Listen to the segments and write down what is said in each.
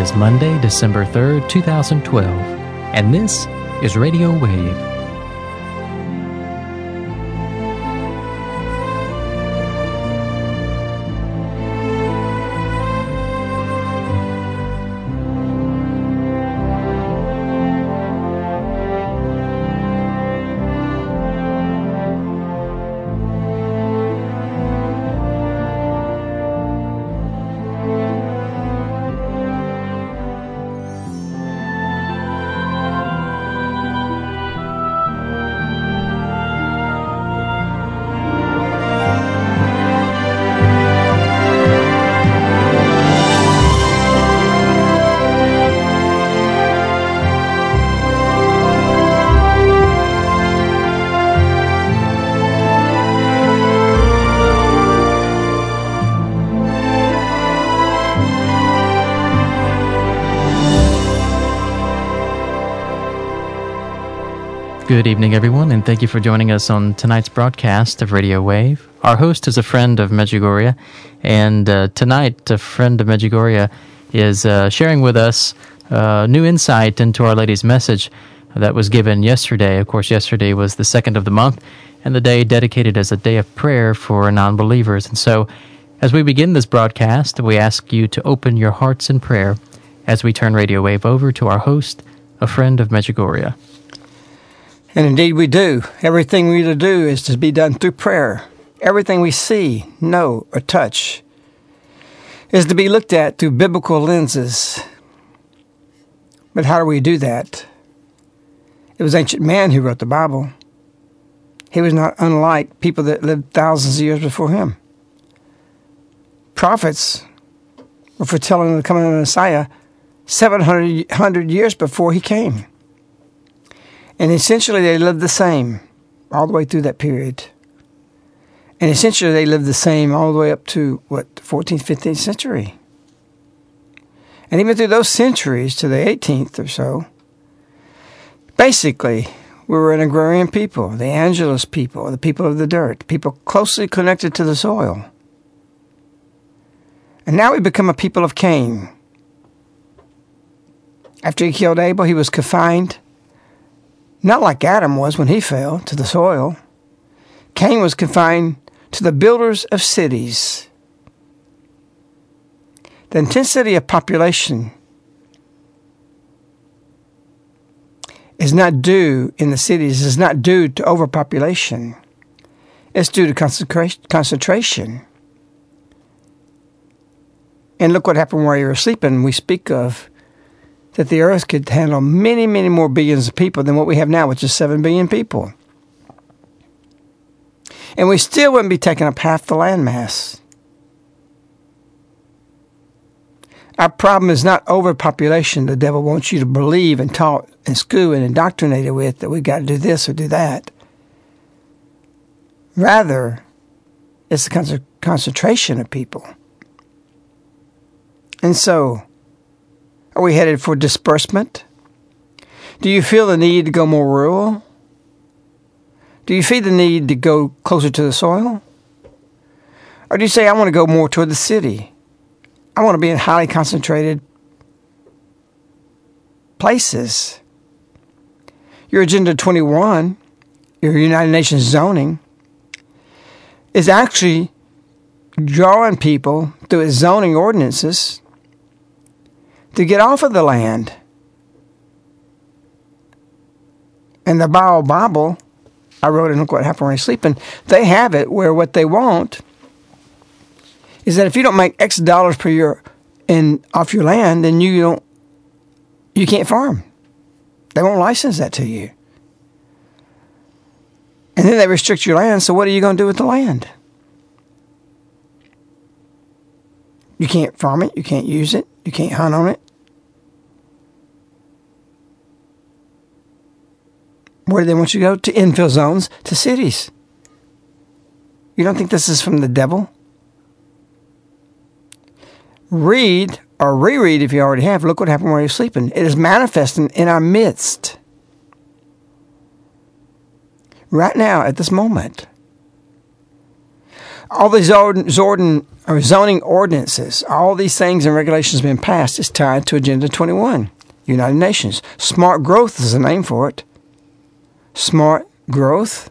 is Monday, December 3rd, 2012, and this is Radio Wave. Evening, everyone, and thank you for joining us on tonight's broadcast of Radio Wave. Our host is a friend of Medjugorje, and uh, tonight, a friend of Medjugorje is uh, sharing with us uh, new insight into Our Lady's message that was given yesterday. Of course, yesterday was the second of the month, and the day dedicated as a day of prayer for non believers. And so, as we begin this broadcast, we ask you to open your hearts in prayer as we turn Radio Wave over to our host, a friend of Medjugorje. And indeed, we do. Everything we do is to be done through prayer. Everything we see, know, or touch is to be looked at through biblical lenses. But how do we do that? It was ancient man who wrote the Bible. He was not unlike people that lived thousands of years before him. Prophets were foretelling the coming of the Messiah 700 years before he came. And essentially, they lived the same all the way through that period. And essentially, they lived the same all the way up to what, 14th, 15th century. And even through those centuries to the 18th or so, basically, we were an agrarian people, the Angelus people, the people of the dirt, people closely connected to the soil. And now we become a people of Cain. After he killed Abel, he was confined not like Adam was when he fell to the soil. Cain was confined to the builders of cities. The intensity of population is not due in the cities, is not due to overpopulation. It's due to concentration. And look what happened while you were sleeping. We speak of that the earth could handle many, many more billions of people than what we have now, which is 7 billion people. And we still wouldn't be taking up half the landmass. Our problem is not overpopulation. The devil wants you to believe and taught in school and indoctrinated with that we've got to do this or do that. Rather, it's the concentration of people. And so, are we headed for disbursement? Do you feel the need to go more rural? Do you feel the need to go closer to the soil? Or do you say, I want to go more toward the city? I want to be in highly concentrated places. Your Agenda 21, your United Nations zoning, is actually drawing people through its zoning ordinances to get off of the land. And the Bible Bible, I wrote in Look What Happened When You're Sleeping, they have it where what they want is that if you don't make X dollars per year in off your land, then you don't you can't farm. They won't license that to you. And then they restrict your land, so what are you going to do with the land? You can't farm it, you can't use it, you can't hunt on it. Where do they want you to go? To infill zones, to cities. You don't think this is from the devil? Read or reread if you already have. Look what happened while you're sleeping. It is manifesting in our midst. Right now, at this moment. All these zoning, or zoning ordinances, all these things and regulations being passed is tied to Agenda 21, United Nations. Smart growth is the name for it. Smart growth.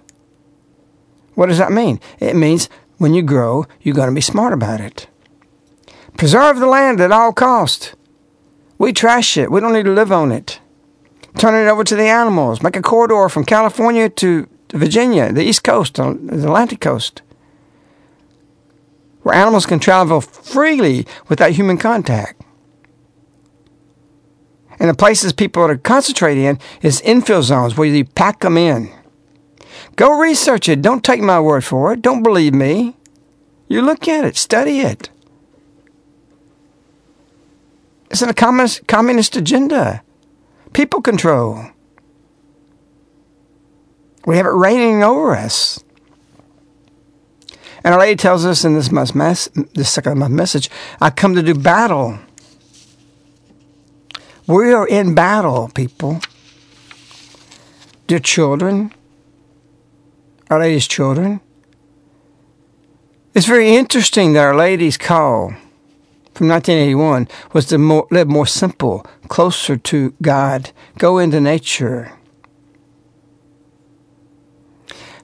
What does that mean? It means when you grow, you're going to be smart about it. Preserve the land at all cost. We trash it. We don't need to live on it. Turn it over to the animals. Make a corridor from California to Virginia, the East Coast, the Atlantic coast, where animals can travel freely without human contact. And the places people are concentrating in is infill zones where you pack them in. Go research it. Don't take my word for it. Don't believe me. You look at it, study it. It's in a communist, communist agenda. People control. We have it reigning over us. And Our Lady tells us in this month's this second month message, I come to do battle. We are in battle, people. Dear children, Our Lady's children. It's very interesting that Our Lady's call from 1981 was to more, live more simple, closer to God, go into nature.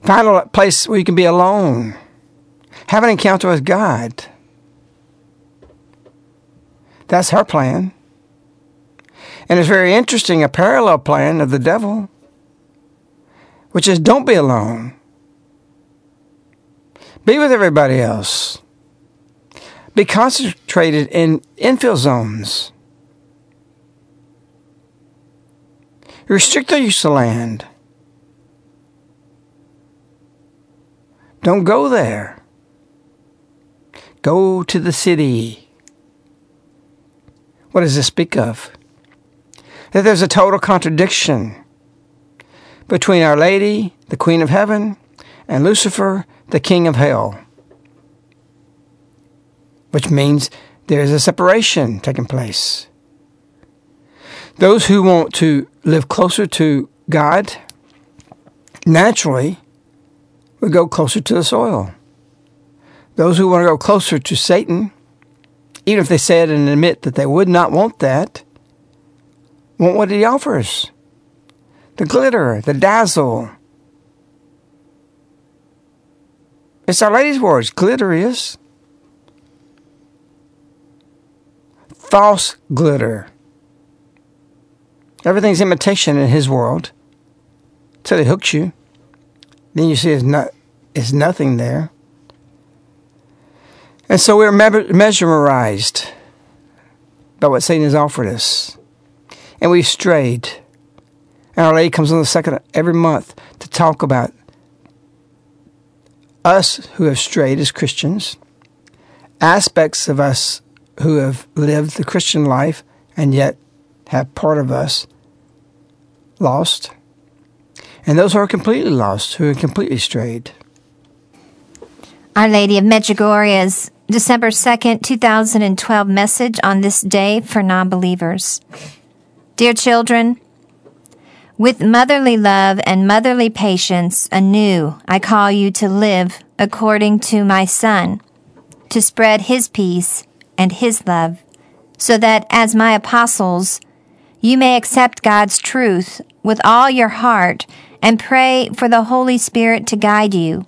Find a place where you can be alone. Have an encounter with God. That's her plan. And it's very interesting, a parallel plan of the devil, which is don't be alone. Be with everybody else. Be concentrated in infill zones. Restrict the use of land. Don't go there. Go to the city. What does this speak of? That there's a total contradiction between Our Lady, the Queen of Heaven, and Lucifer, the King of Hell. Which means there's a separation taking place. Those who want to live closer to God naturally would go closer to the soil. Those who want to go closer to Satan, even if they say it and admit that they would not want that, want what he offers the glitter, the dazzle. It's Our Lady's words glitter is false glitter. Everything's imitation in his world till he hooks you. Then you see it's, not, it's nothing there. And so we're mesmerized by what Satan has offered us. And we've strayed. And Our Lady comes on the second every month to talk about us who have strayed as Christians, aspects of us who have lived the Christian life and yet have part of us lost, and those who are completely lost, who are completely strayed. Our Lady of Medjugorje's December 2nd, 2012 message on this day for non believers. Dear children, with motherly love and motherly patience anew, I call you to live according to my Son, to spread his peace and his love, so that as my apostles, you may accept God's truth with all your heart and pray for the Holy Spirit to guide you.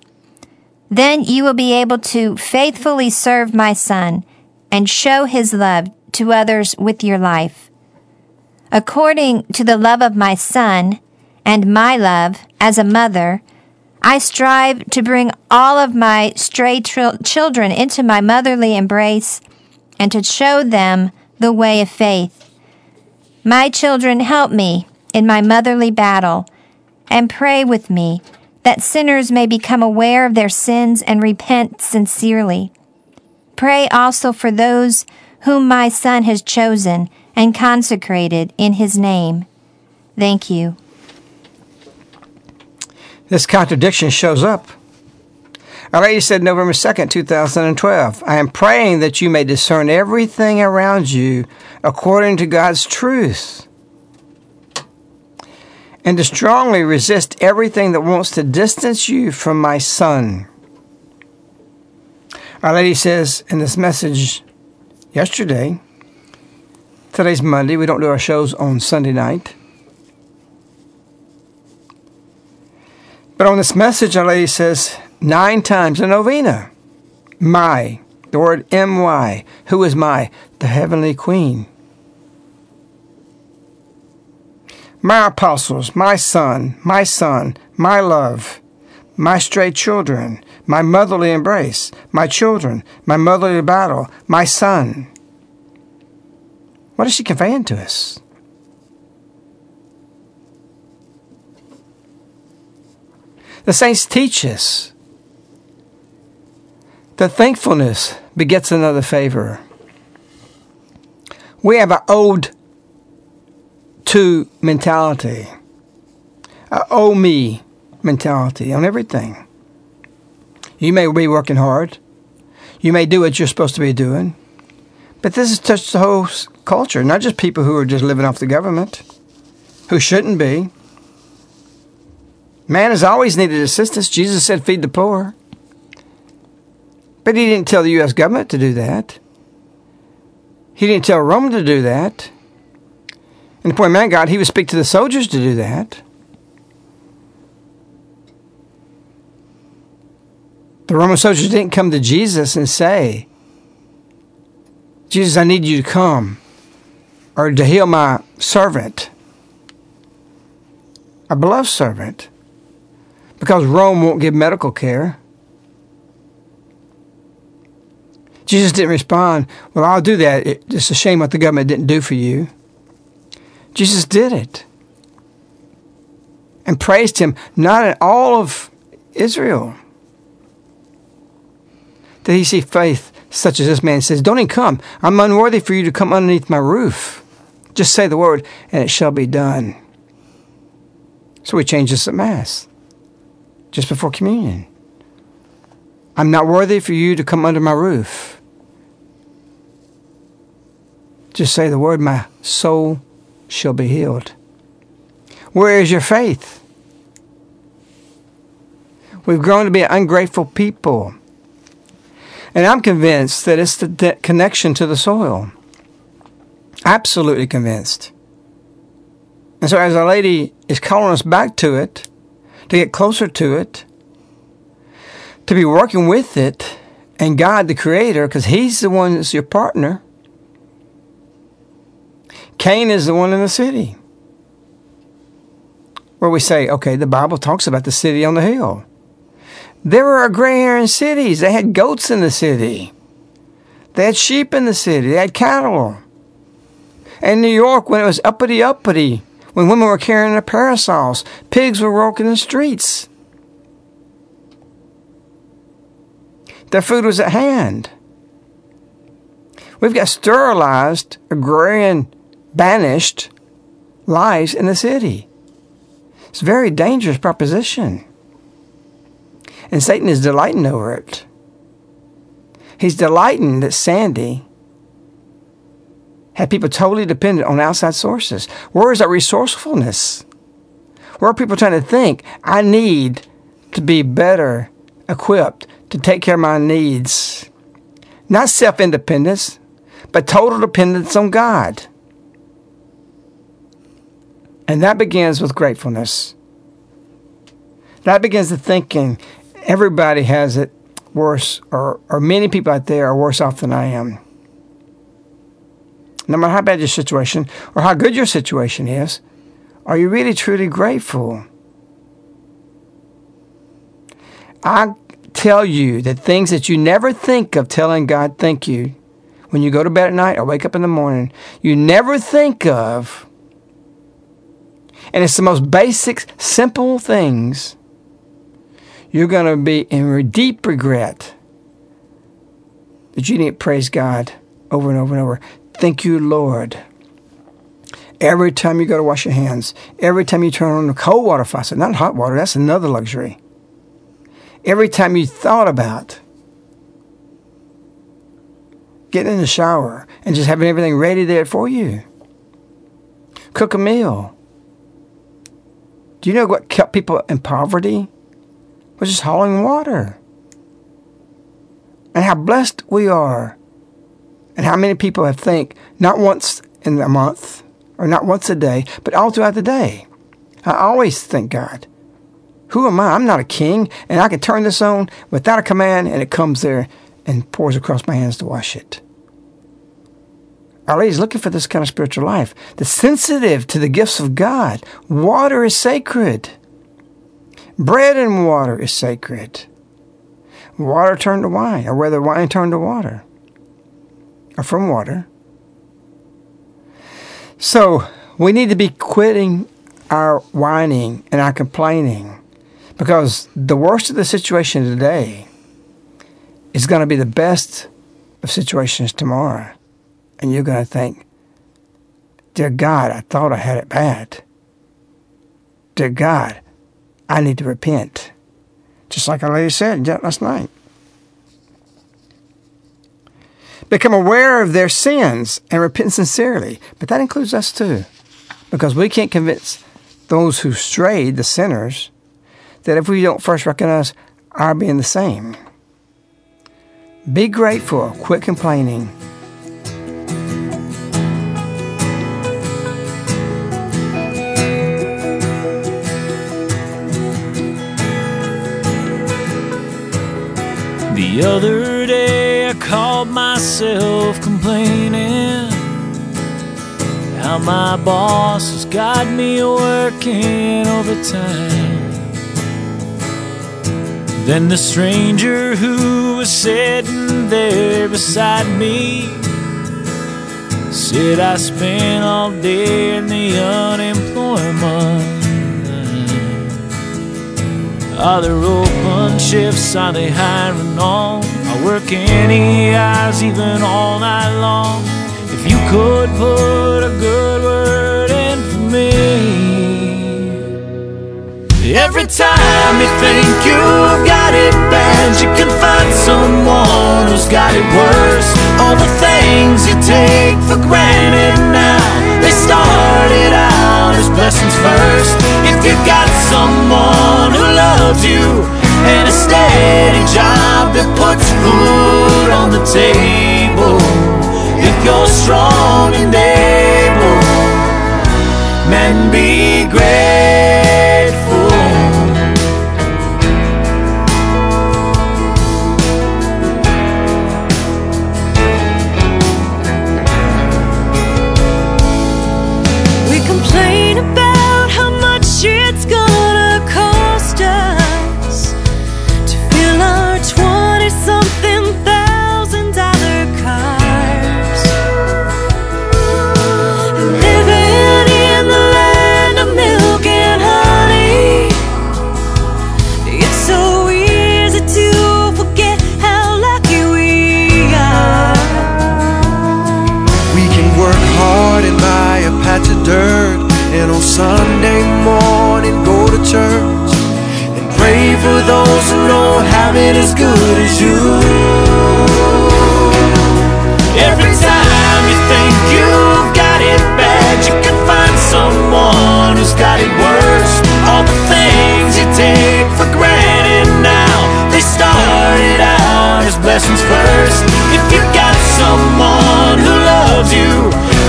Then you will be able to faithfully serve my Son and show his love to others with your life. According to the love of my Son and my love as a mother, I strive to bring all of my stray tr- children into my motherly embrace and to show them the way of faith. My children, help me in my motherly battle and pray with me that sinners may become aware of their sins and repent sincerely. Pray also for those whom my Son has chosen and consecrated in his name. Thank you. This contradiction shows up. Our Lady said November 2nd, 2012, I am praying that you may discern everything around you according to God's truth and to strongly resist everything that wants to distance you from my Son. Our Lady says in this message yesterday, today's Monday, we don't do our shows on Sunday night. But on this message, Our Lady says nine times a novena, my, the word M-Y, who is my? The Heavenly Queen. My apostles, my son, my son, my love, my stray children, my motherly embrace, my children, my motherly battle, my son. What is she conveying to us? The saints teach us that thankfulness begets another favor. We have an ode to mentality, a oh me mentality on everything. You may be working hard. You may do what you're supposed to be doing. But this has touched the whole culture, not just people who are just living off the government, who shouldn't be. Man has always needed assistance. Jesus said, feed the poor. But he didn't tell the U.S. government to do that. He didn't tell Rome to do that. And point man God, he would speak to the soldiers to do that. The Roman soldiers didn't come to Jesus and say, Jesus, I need you to come or to heal my servant, a beloved servant, because Rome won't give medical care. Jesus didn't respond, Well, I'll do that. It's a shame what the government didn't do for you. Jesus did it and praised him, not in all of Israel did he see faith such as this man says, Don't even come. I'm unworthy for you to come underneath my roof. Just say the word, and it shall be done. So we change this at Mass, just before communion. I'm not worthy for you to come under my roof. Just say the word, my soul shall be healed. Where is your faith? We've grown to be ungrateful people. And I'm convinced that it's the de- connection to the soil. Absolutely convinced. And so, as Our Lady is calling us back to it, to get closer to it, to be working with it, and God, the Creator, because He's the one that's your partner. Cain is the one in the city. Where we say, okay, the Bible talks about the city on the hill. There were agrarian cities. They had goats in the city. They had sheep in the city. They had cattle. In New York, when it was uppity uppity, when women were carrying their parasols, pigs were walking the streets. Their food was at hand. We've got sterilized, agrarian, banished lives in the city. It's a very dangerous proposition. And Satan is delighting over it. He's delighting that Sandy had people totally dependent on outside sources. Where is that resourcefulness? Where are people trying to think, I need to be better equipped to take care of my needs? Not self independence, but total dependence on God. And that begins with gratefulness. That begins the thinking everybody has it worse, or, or many people out there are worse off than I am. No matter how bad your situation or how good your situation is, are you really truly grateful? I tell you that things that you never think of telling God thank you when you go to bed at night or wake up in the morning, you never think of. And it's the most basic, simple things you're going to be in deep regret that you didn't praise God over and over and over. Thank you, Lord. Every time you go to wash your hands, every time you turn on the cold water faucet, not hot water, that's another luxury. Every time you thought about getting in the shower and just having everything ready there for you. Cook a meal. Do you know what kept people in poverty? was just hauling water. and how blessed we are, and how many people have think not once in a month or not once a day, but all throughout the day. I always thank God. Who am I? I'm not a king, and I can turn this on without a command, and it comes there and pours across my hands to wash it. Our Lady's looking for this kind of spiritual life. The sensitive to the gifts of God. Water is sacred. Bread and water is sacred. Water turned to wine, or whether wine turned to water, or from water. So we need to be quitting our whining and our complaining because the worst of the situation today is going to be the best of situations tomorrow. And you're going to think, Dear God, I thought I had it bad. Dear God, I need to repent. Just like our lady said last night. Become aware of their sins and repent sincerely. But that includes us too. Because we can't convince those who strayed, the sinners, that if we don't first recognize our being the same. Be grateful, quit complaining. The other day I called myself complaining how my boss has got me working overtime. Then the stranger who was sitting there beside me said I spent all day in the unemployment. Are open shifts? Are they hiring on? I work any hours, even all night long. If you could put a good word in for me. Every time you think you've got it bad, you can find someone who's got it worse. All the things you take for granted now, they started out as blessings first. If you've got someone who loves you and a steady job that puts food on the table, if you're strong and able, man, be grateful. For those who don't have it as good as you. Every time you think you've got it bad, you can find someone who's got it worse. All the things you take for granted now, they started out as blessings first. If you got someone who loves you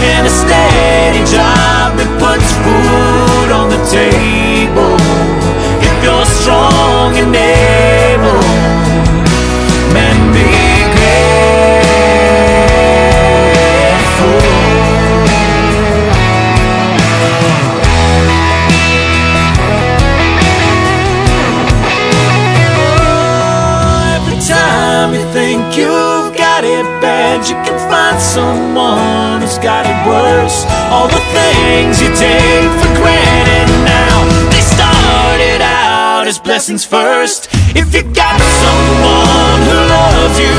and a steady job that puts food on the table, you've got it bad, you can find someone who's got it worse. All the things you take for granted now, they started out as blessings first. If you got someone who loves you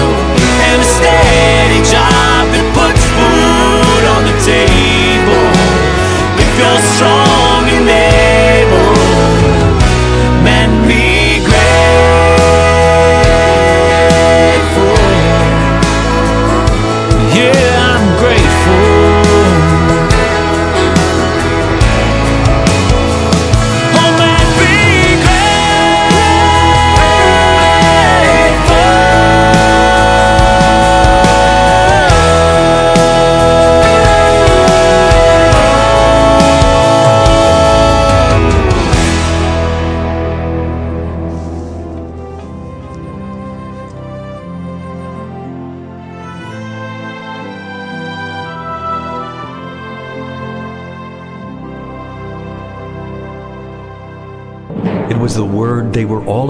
and a steady job that puts food on the table, if you're strong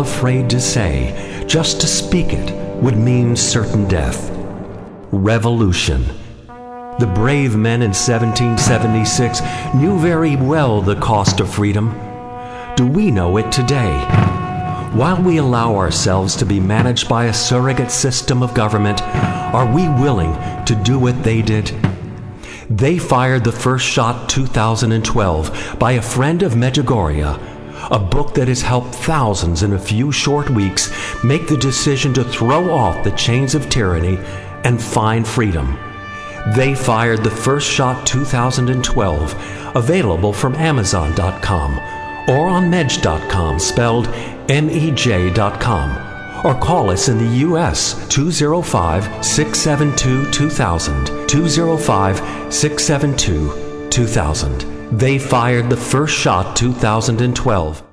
afraid to say. Just to speak it would mean certain death. Revolution. The brave men in 1776 knew very well the cost of freedom. Do we know it today? While we allow ourselves to be managed by a surrogate system of government, are we willing to do what they did? They fired the first shot 2012 by a friend of Medjugorje, a book that has helped thousands in a few short weeks make the decision to throw off the chains of tyranny and find freedom. They fired the first shot 2012, available from Amazon.com or on Mej.com, spelled M E J.com or call us in the U.S. 205 672 2000. 205 672 2000. They fired the first shot 2012.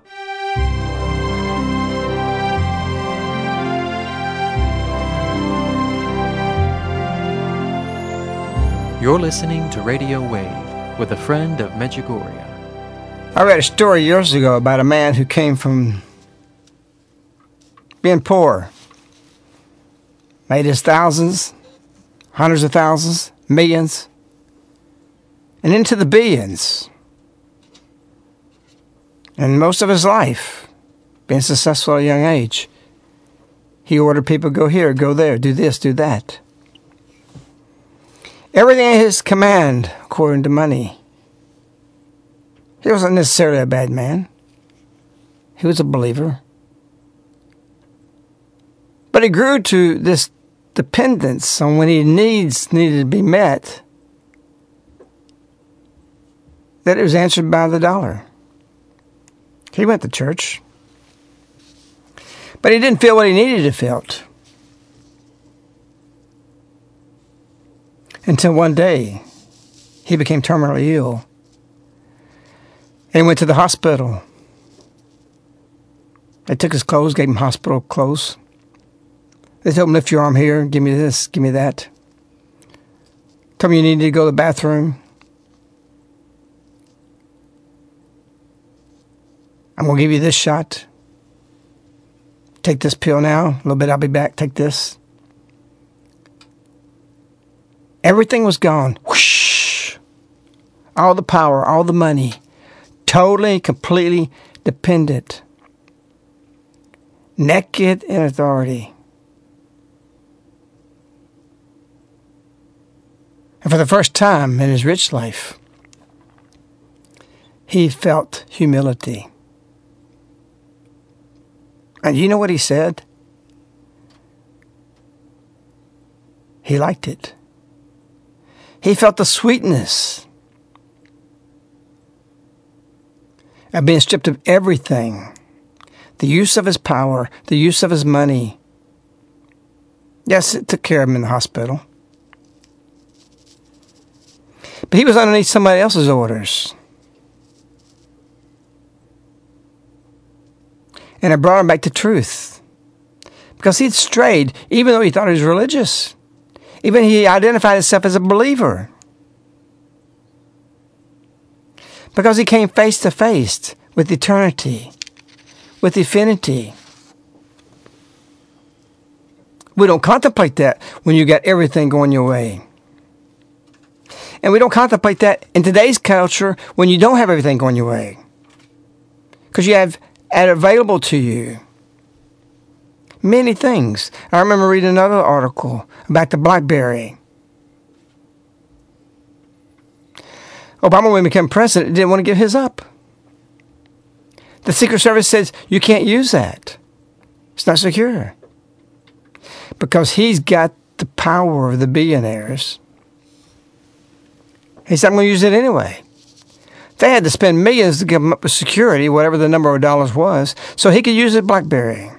You're listening to Radio Wave with a friend of Medjugorje. I read a story years ago about a man who came from being poor, made his thousands, hundreds of thousands, millions, and into the billions. And most of his life, being successful at a young age, he ordered people go here, go there, do this, do that. Everything at his command, according to money. He wasn't necessarily a bad man. He was a believer. But he grew to this dependence on when his needs needed to be met that it was answered by the dollar. He went to church. But he didn't feel what he needed to feel. Until one day, he became terminally ill. And went to the hospital. They took his clothes, gave him hospital clothes. They told him, lift your arm here, give me this, give me that. Told him you needed to go to the bathroom. I'm going to give you this shot. Take this pill now. A little bit, I'll be back. Take this. Everything was gone. Whoosh! All the power, all the money. Totally, completely dependent. Naked in authority. And for the first time in his rich life, he felt humility. And you know what he said? He liked it. He felt the sweetness of being stripped of everything the use of his power, the use of his money. Yes, it took care of him in the hospital. But he was underneath somebody else's orders. And it brought him back to truth. Because he'd strayed, even though he thought he was religious. Even he identified himself as a believer. Because he came face to face with eternity, with infinity. We don't contemplate that when you got everything going your way. And we don't contemplate that in today's culture when you don't have everything going your way. Because you have at available to you many things. I remember reading another article about the Blackberry. Obama, when he became president, didn't want to give his up. The Secret Service says you can't use that. It's not secure. Because he's got the power of the billionaires he said, I'm going to use it anyway. They had to spend millions to give him up with security, whatever the number of dollars was, so he could use it BlackBerry.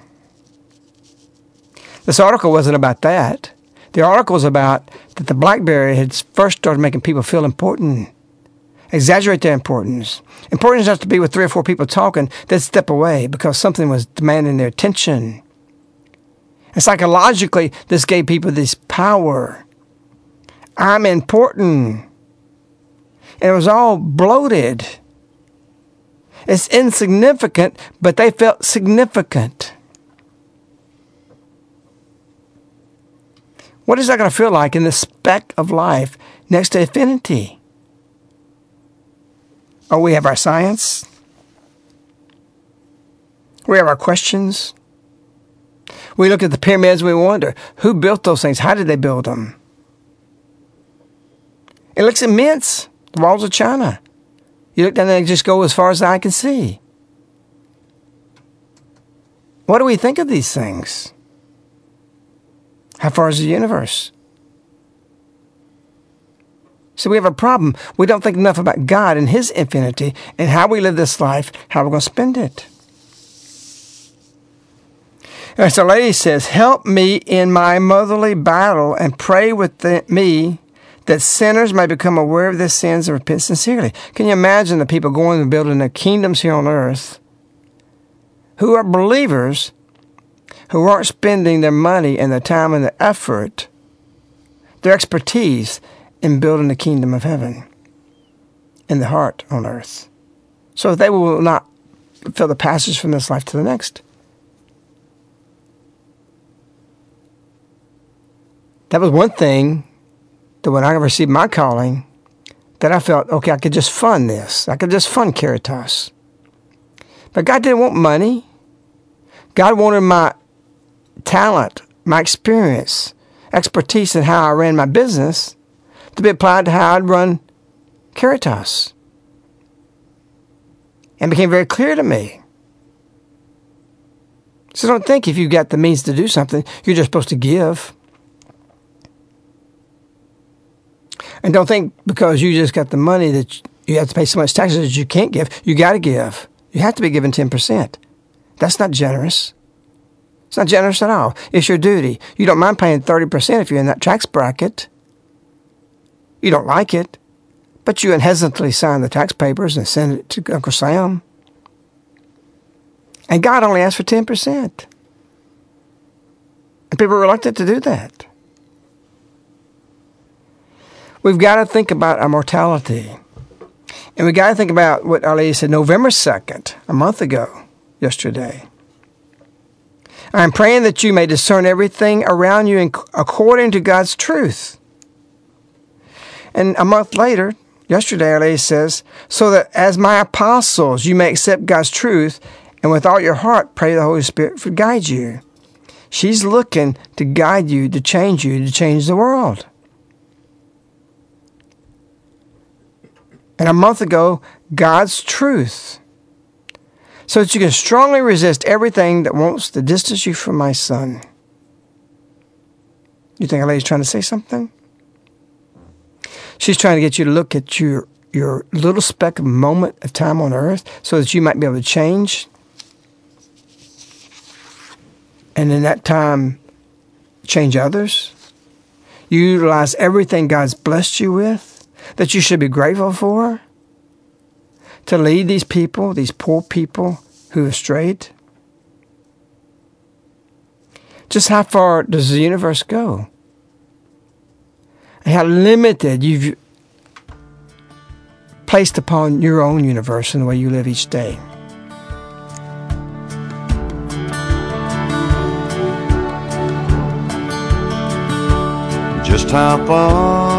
This article wasn't about that. The article was about that the BlackBerry had first started making people feel important, exaggerate their importance. Importance has to be with three or four people talking, then step away because something was demanding their attention. And psychologically, this gave people this power. I'm important it was all bloated. It's insignificant, but they felt significant. What is that going to feel like in the speck of life next to infinity? Oh, we have our science. We have our questions. We look at the pyramids, we wonder who built those things? How did they build them? It looks immense, the walls of China. You look down there and just go as far as I can see. What do we think of these things? How far is the universe? So we have a problem. We don't think enough about God and His infinity and how we live this life, how we're going to spend it. And so, lady says, Help me in my motherly battle and pray with the, me that sinners may become aware of their sins and repent sincerely. Can you imagine the people going and building their kingdoms here on earth who are believers who aren't spending their money and their time and their effort, their expertise in building the kingdom of heaven in the heart on earth? So they will not fill the passage from this life to the next. That was one thing that when I received my calling, that I felt, okay, I could just fund this. I could just fund Caritas. But God didn't want money. God wanted my talent, my experience, expertise in how I ran my business to be applied to how I'd run Caritas. And became very clear to me. So don't think if you've got the means to do something, you're just supposed to give. And don't think because you just got the money that you have to pay so much taxes that you can't give. You got to give. You have to be given 10%. That's not generous. It's not generous at all. It's your duty. You don't mind paying 30% if you're in that tax bracket. You don't like it, but you unhesitantly sign the tax papers and send it to Uncle Sam. And God only asked for 10%. And people are reluctant to do that. We've got to think about our mortality. And we've got to think about what Lady said November 2nd, a month ago, yesterday. I'm praying that you may discern everything around you in, according to God's truth. And a month later, yesterday, Lady says, so that as my apostles, you may accept God's truth and with all your heart pray the Holy Spirit to guide you. She's looking to guide you, to change you, to change the world. And a month ago, God's truth. So that you can strongly resist everything that wants to distance you from my son. You think a lady's trying to say something? She's trying to get you to look at your your little speck of moment of time on earth so that you might be able to change. And in that time, change others. You utilize everything God's blessed you with that you should be grateful for to lead these people, these poor people who have strayed. Just how far does the universe go? And how limited you've placed upon your own universe and the way you live each day. Just how far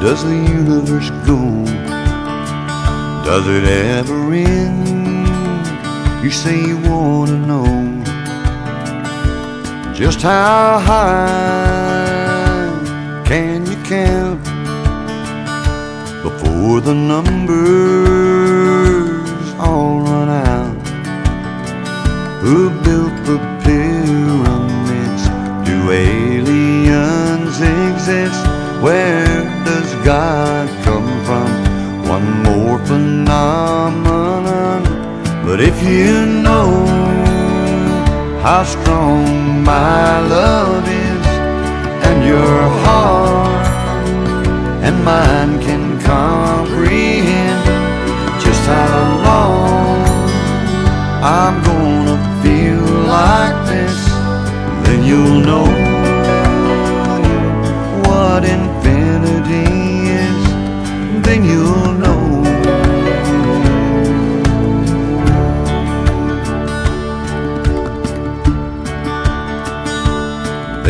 does the universe go? Does it ever end? You say you want to know just how high can you count before the numbers all run out? Who built the pyramids? Do aliens exist? Where God come from? One more phenomenon. But if you know how strong my love is, and your heart and mine can comprehend just how long I'm gonna feel like this, then you'll know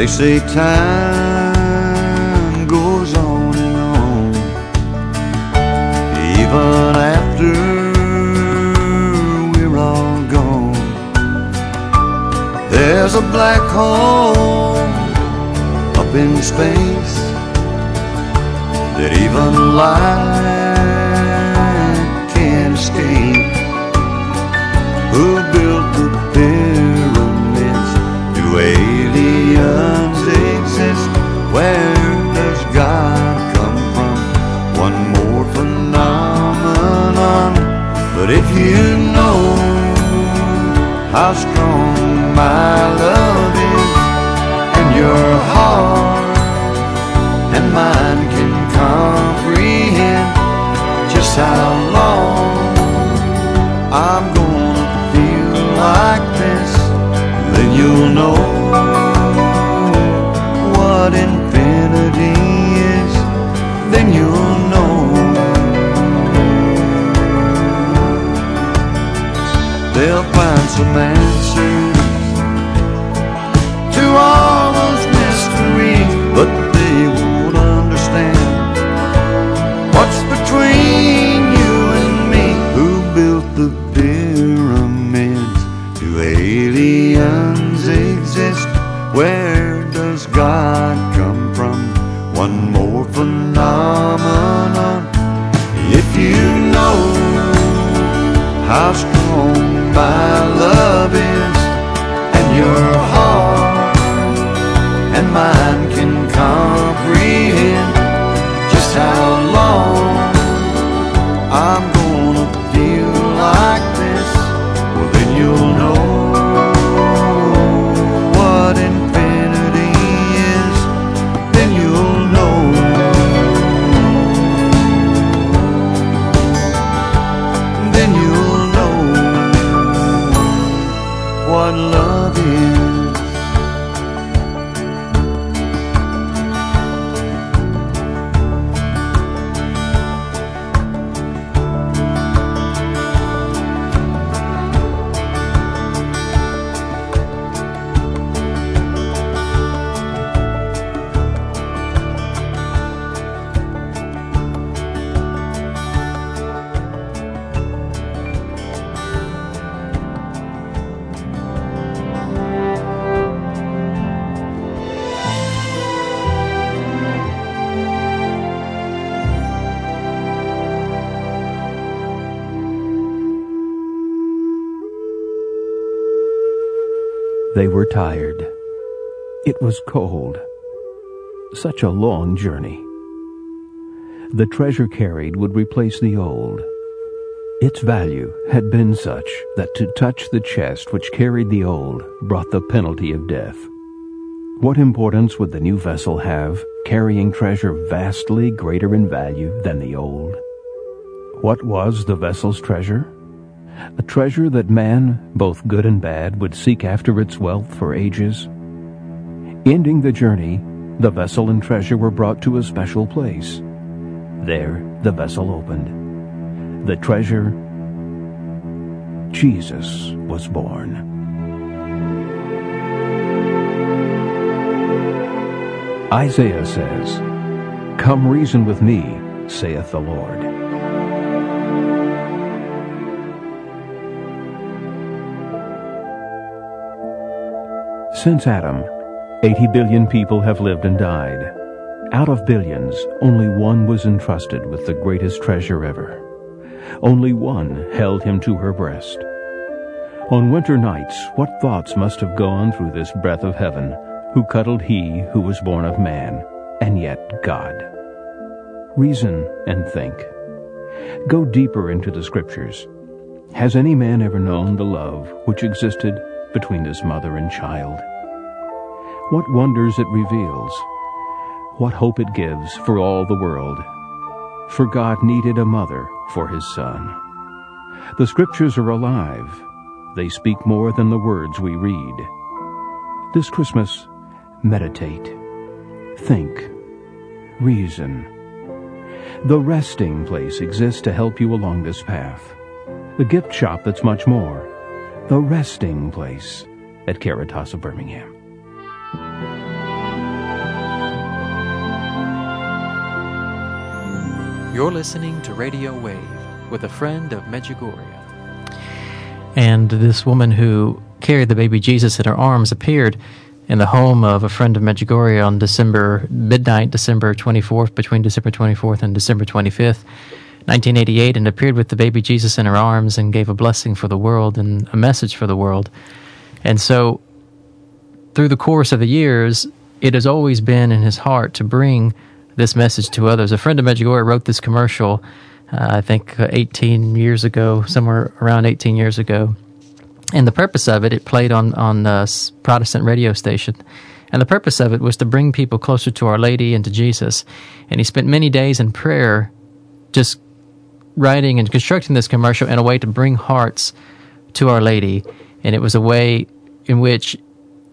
They say time goes on and on, even after we're all gone. There's a black hole up in space that even light how strong my love is, and your heart was cold. Such a long journey. The treasure carried would replace the old. Its value had been such that to touch the chest which carried the old brought the penalty of death. What importance would the new vessel have, carrying treasure vastly greater in value than the old? What was the vessel's treasure? A treasure that man, both good and bad, would seek after its wealth for ages. Ending the journey, the vessel and treasure were brought to a special place. There, the vessel opened. The treasure, Jesus, was born. Isaiah says, Come reason with me, saith the Lord. Since Adam, 80 billion people have lived and died. Out of billions, only one was entrusted with the greatest treasure ever. Only one held him to her breast. On winter nights, what thoughts must have gone through this breath of heaven, who cuddled he who was born of man, and yet God? Reason and think. Go deeper into the Scriptures. Has any man ever known the love which existed between his mother and child? What wonders it reveals. What hope it gives for all the world. For God needed a mother for his son. The Scriptures are alive. They speak more than the words we read. This Christmas, meditate, think, reason. The resting place exists to help you along this path. The gift shop that's much more. The resting place at Caritas of Birmingham. You're listening to Radio Wave with a friend of Medjugorje. And this woman who carried the baby Jesus in her arms appeared in the home of a friend of Medjugorje on December midnight, December 24th, between December 24th and December 25th, 1988, and appeared with the baby Jesus in her arms and gave a blessing for the world and a message for the world. And so, through the course of the years, it has always been in his heart to bring this message to others. A friend of Medjugorje wrote this commercial, uh, I think uh, 18 years ago, somewhere around 18 years ago and the purpose of it, it played on on a Protestant radio station, and the purpose of it was to bring people closer to Our Lady and to Jesus. And he spent many days in prayer, just writing and constructing this commercial in a way to bring hearts to Our Lady. And it was a way in which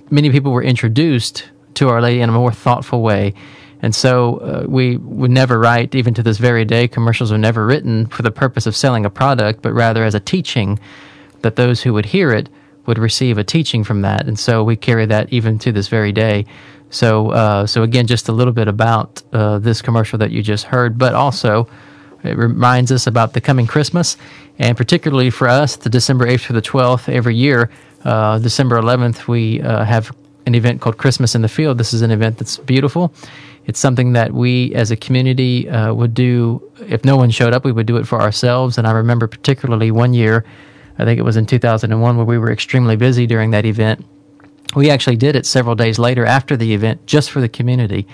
many people were introduced to Our Lady in a more thoughtful way. And so uh, we would never write, even to this very day, commercials are never written for the purpose of selling a product, but rather as a teaching that those who would hear it would receive a teaching from that. And so we carry that even to this very day. So, uh, so again, just a little bit about uh, this commercial that you just heard, but also it reminds us about the coming Christmas, and particularly for us, the December 8th through the 12th every year. Uh, December 11th, we uh, have an event called Christmas in the Field. This is an event that's beautiful. It's something that we as a community uh, would do. If no one showed up, we would do it for ourselves. And I remember particularly one year I think it was in 2001 where we were extremely busy during that event. We actually did it several days later after the event just for the community.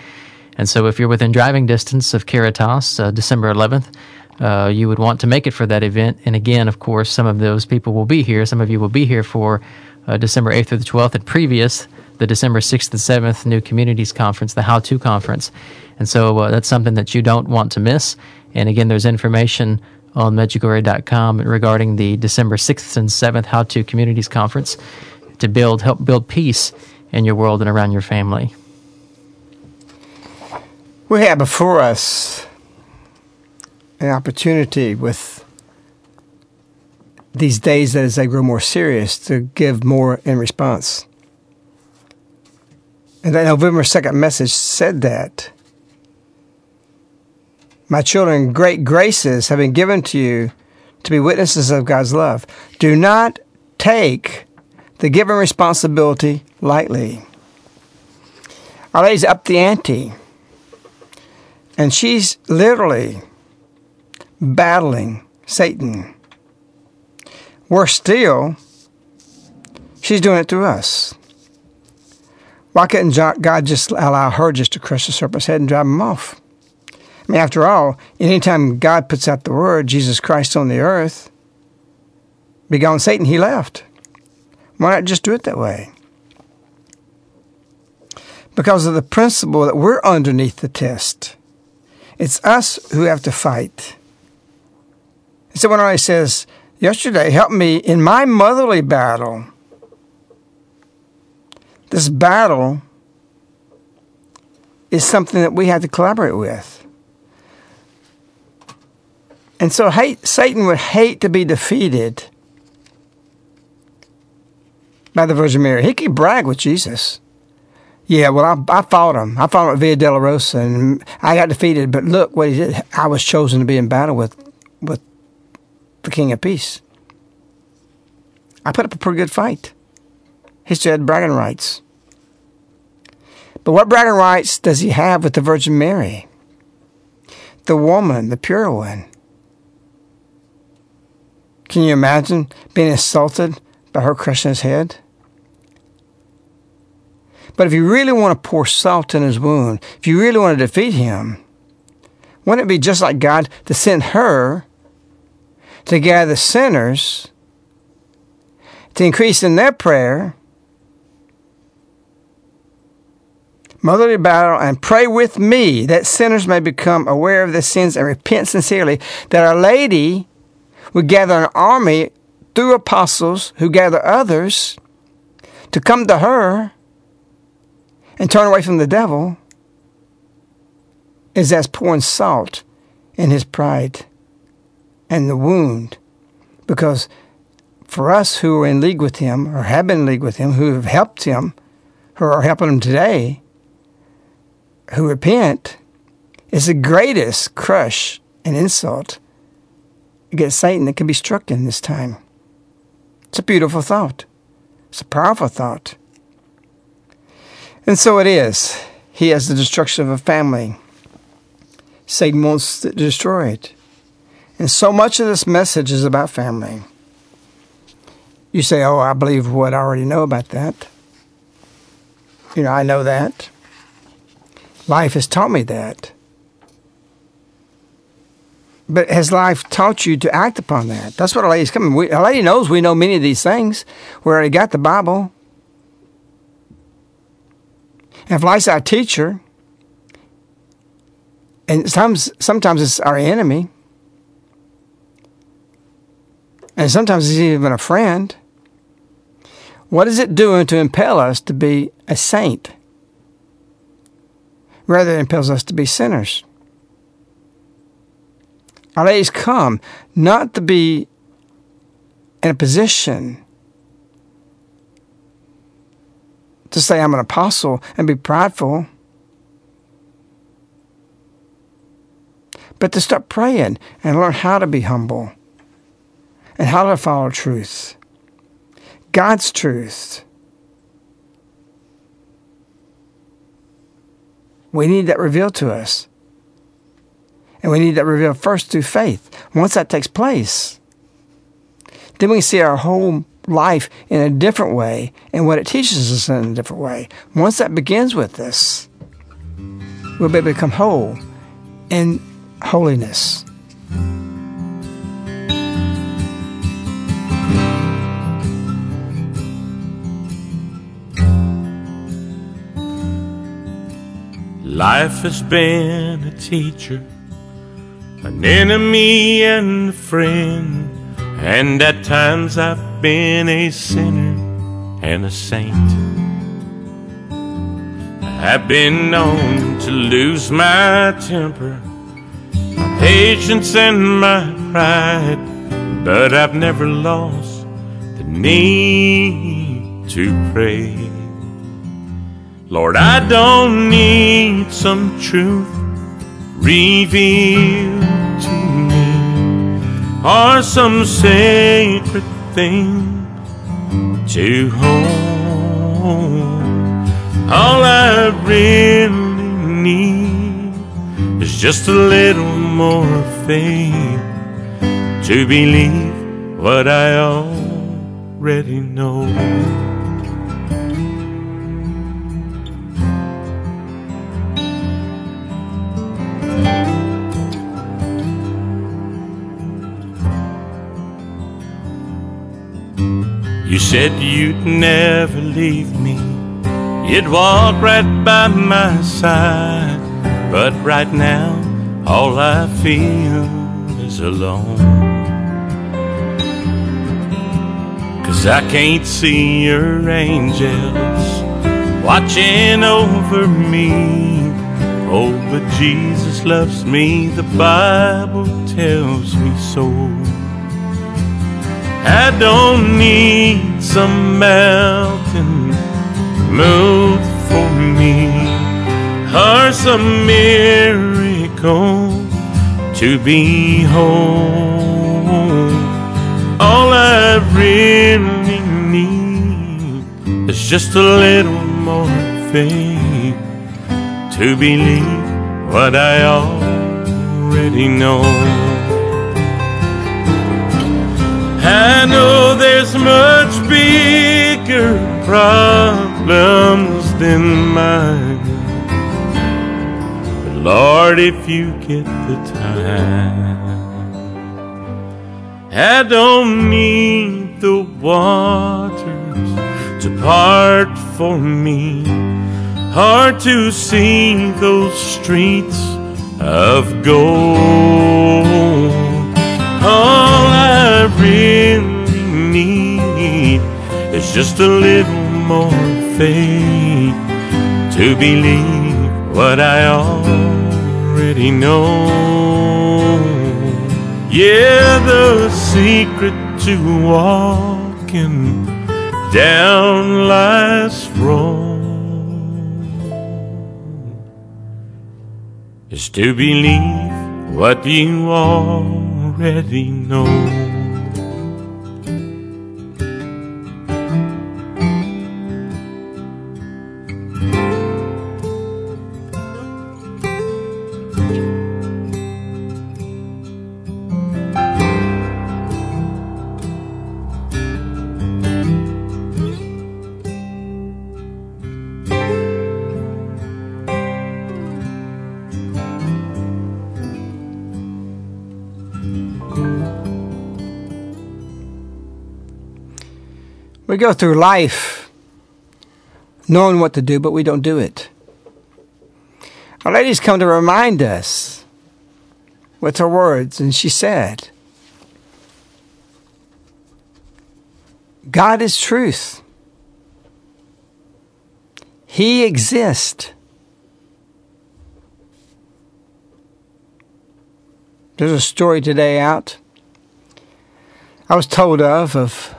And so if you're within driving distance of Caritas, uh, December 11th, uh, you would want to make it for that event. And again, of course, some of those people will be here. Some of you will be here for uh, December 8th through the 12th and previous, the December 6th and 7th New Communities Conference, the How To Conference. And so uh, that's something that you don't want to miss. And again, there's information on Medjugorje.com regarding the December 6th and 7th How to Communities Conference to build help build peace in your world and around your family. We have before us an opportunity with these days as they grow more serious to give more in response. And that November 2nd message said that. My children, great graces have been given to you to be witnesses of God's love. Do not take the given responsibility lightly. Our lady's up the ante, and she's literally battling Satan. Worse still, she's doing it through us. Why couldn't God just allow her just to crush the serpent's head and drive him off? I mean, after all, anytime God puts out the word, Jesus Christ on the earth, begone Satan, he left. Why not just do it that way? Because of the principle that we're underneath the test. It's us who have to fight. So when I says, yesterday, help me in my motherly battle. This battle is something that we have to collaborate with. And so hate, Satan would hate to be defeated by the Virgin Mary. He could brag with Jesus. Yeah, well, I, I fought him. I fought him at Via Dolorosa, and I got defeated. But look what he did. I was chosen to be in battle with, with the King of Peace. I put up a pretty good fight. He said bragging rights. But what bragging rights does he have with the Virgin Mary? The woman, the pure one. Can you imagine being insulted by her crushing his head? But if you really want to pour salt in his wound, if you really want to defeat him, wouldn't it be just like God to send her to gather sinners, to increase in their prayer, motherly battle, and pray with me that sinners may become aware of their sins and repent sincerely, that Our Lady would gather an army through apostles who gather others to come to her and turn away from the devil is as pouring salt in his pride and the wound. Because for us who are in league with him or have been in league with him, who have helped him, who are helping him today, who repent, is the greatest crush and insult against Satan that can be struck in this time. It's a beautiful thought. It's a powerful thought. And so it is. He has the destruction of a family. Satan wants to destroy it. And so much of this message is about family. You say, Oh, I believe what I already know about that. You know, I know that. Life has taught me that. But has life taught you to act upon that? That's what a lady's coming. We, a lady knows we know many of these things. We already got the Bible. And if life's our teacher, and sometimes sometimes it's our enemy, and sometimes it's even a friend. What is it doing to impel us to be a saint? Rather, impels us to be sinners. Our ladies come not to be in a position to say I'm an apostle and be prideful, but to start praying and learn how to be humble and how to follow truth. God's truth. We need that revealed to us. And we need that revealed first through faith. Once that takes place, then we see our whole life in a different way and what it teaches us in a different way. Once that begins with this, we'll be able to become whole in holiness. Life has been a teacher, an enemy and a friend, and at times I've been a sinner and a saint. I've been known to lose my temper, my patience and my pride, but I've never lost the need to pray. Lord, I don't need some truth revealed to me or some sacred thing to hold. All I really need is just a little more faith to believe what I already know. You said you'd never leave me. You'd walk right by my side. But right now, all I feel is alone. Cause I can't see your angels watching over me. Oh, but Jesus loves me, the Bible tells me so. I don't need some mountain move for me or some miracle to be whole. All I really need is just a little more faith to believe what I already know. I know there's much bigger problems than mine. But Lord, if you get the time, I don't need the waters to part for me Hard to see those streets of gold. All just a little more faith to believe what I already know. Yeah, the secret to walking down life's road is to believe what you already know. Go through life knowing what to do, but we don't do it. Our lady's come to remind us with her words, and she said, God is truth. He exists. There's a story today out I was told of of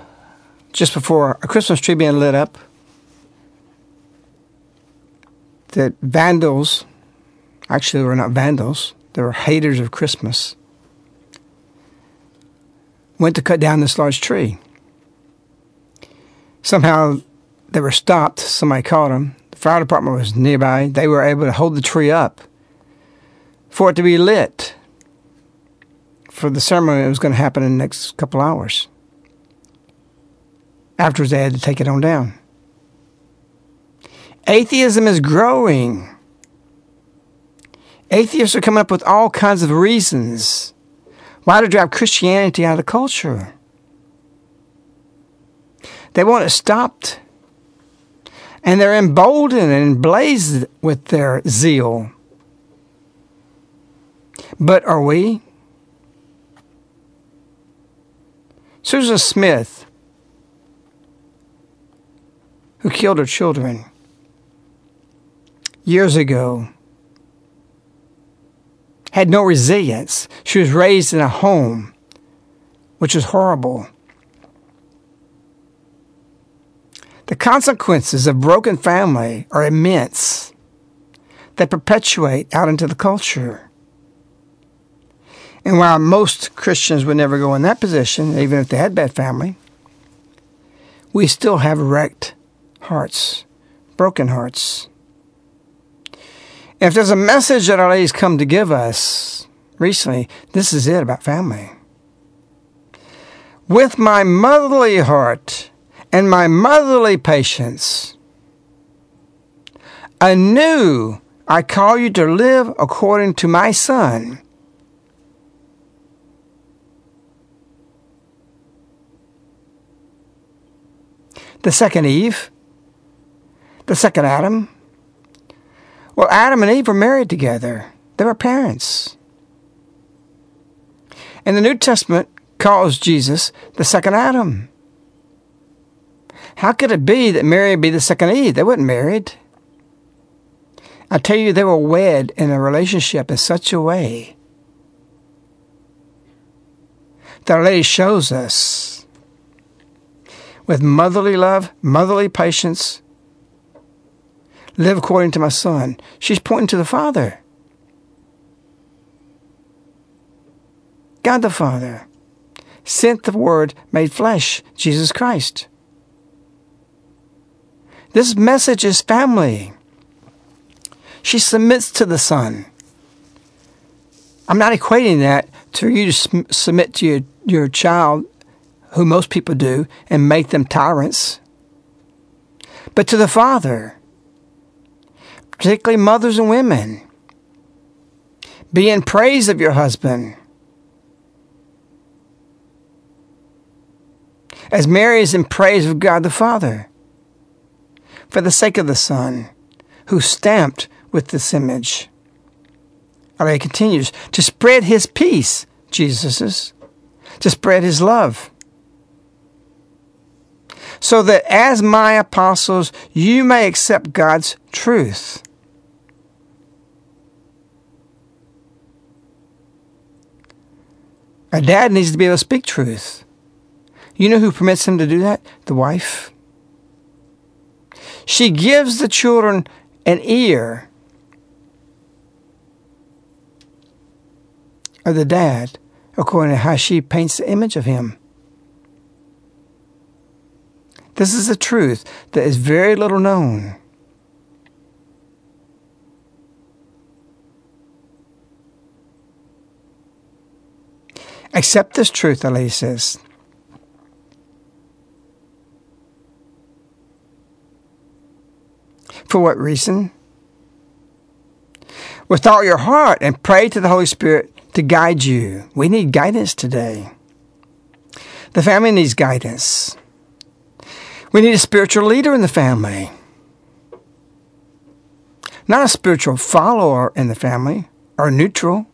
just before a Christmas tree being lit up that vandals actually they were not vandals they were haters of Christmas went to cut down this large tree. Somehow they were stopped. Somebody caught them the fire department was nearby. They were able to hold the tree up for it to be lit for the ceremony that was going to happen in the next couple hours. Afterwards, they had to take it on down. Atheism is growing. Atheists are coming up with all kinds of reasons why to drive Christianity out of the culture. They want it stopped. And they're emboldened and blazed with their zeal. But are we? Susan Smith, who killed her children years ago, had no resilience. She was raised in a home which was horrible. The consequences of broken family are immense. They perpetuate out into the culture. And while most Christians would never go in that position, even if they had bad family, we still have wrecked hearts, broken hearts. If there's a message that Our Lady's come to give us recently, this is it about family. With my motherly heart and my motherly patience, anew I call you to live according to my Son the second Eve, the second Adam. Well, Adam and Eve were married together, they were parents. And the New Testament calls Jesus the second Adam. How could it be that Mary would be the second Eve? They weren't married. I tell you, they were wed in a relationship in such a way that Our Lady shows us with motherly love, motherly patience. Live according to my son. She's pointing to the Father. God the Father sent the Word made flesh, Jesus Christ. This message is family. She submits to the Son. I'm not equating that to you to submit to your, your child who most people do, and make them tyrants, but to the Father, particularly mothers and women. Be in praise of your husband. As Mary is in praise of God the Father, for the sake of the Son, who's stamped with this image. Right, he continues to spread his peace, Jesus is, to spread his love so that as my apostles, you may accept God's truth. A dad needs to be able to speak truth. You know who permits him to do that? The wife. She gives the children an ear of the dad, according to how she paints the image of him. This is a truth that is very little known. Accept this truth, lady says. For what reason? With all your heart and pray to the Holy Spirit to guide you. We need guidance today. The family needs guidance. We need a spiritual leader in the family. Not a spiritual follower in the family or neutral.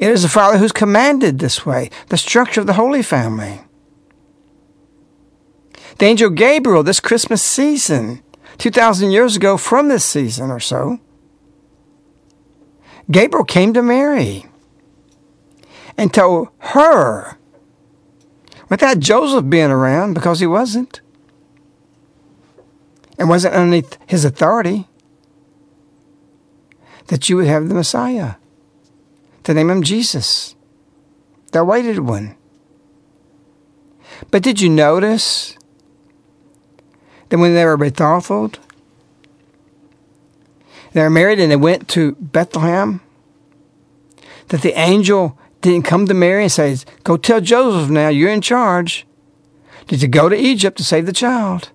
It is the Father who's commanded this way, the structure of the Holy Family. The angel Gabriel, this Christmas season, 2,000 years ago from this season or so, Gabriel came to Mary and told her, without Joseph being around, because he wasn't, and wasn't underneath his authority, that you would have the Messiah to name him Jesus, the awaited one. But did you notice that when they were betrothed, they were married and they went to Bethlehem, that the angel didn't come to Mary and say, Go tell Joseph now, you're in charge. Did you go to Egypt to save the child?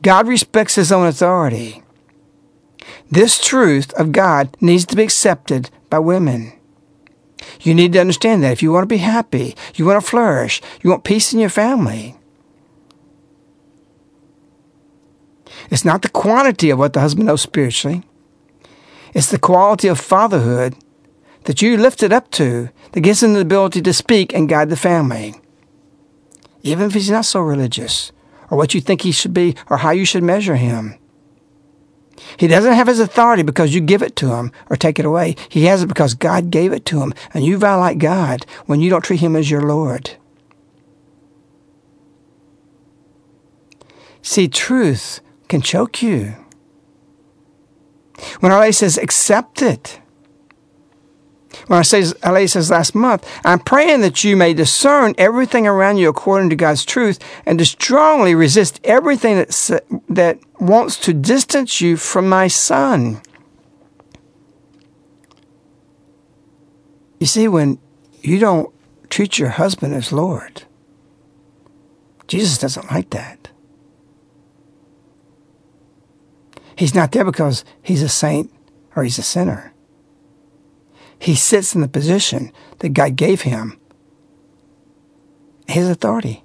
God respects his own authority. This truth of God needs to be accepted by women. You need to understand that if you want to be happy, you want to flourish, you want peace in your family. It's not the quantity of what the husband knows spiritually. It's the quality of fatherhood that you lift it up to that gives him the ability to speak and guide the family. Even if he's not so religious, or what you think he should be, or how you should measure him. He doesn't have his authority because you give it to him or take it away. He has it because God gave it to him. And you violate God when you don't treat him as your Lord. See, truth can choke you. When Our Lady says, accept it. When I say, Our Lady says last month, I'm praying that you may discern everything around you according to God's truth and to strongly resist everything that, that wants to distance you from my son. You see, when you don't treat your husband as Lord, Jesus doesn't like that. He's not there because he's a saint or he's a sinner. He sits in the position that God gave him his authority.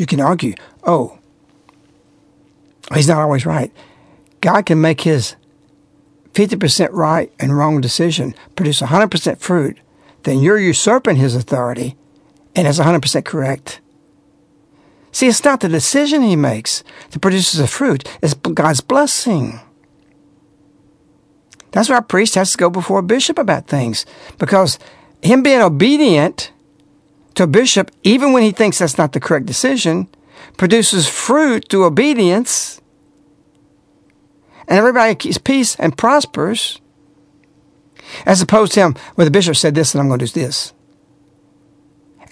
You can argue, oh, he's not always right. God can make his 50% right and wrong decision produce 100% fruit, then you're usurping his authority and it's 100% correct. See, it's not the decision he makes that produces the fruit, it's God's blessing. That's why a priest has to go before a bishop about things. Because him being obedient to a bishop, even when he thinks that's not the correct decision, produces fruit through obedience. And everybody keeps peace and prospers. As opposed to him, well, the bishop said this and I'm going to do this.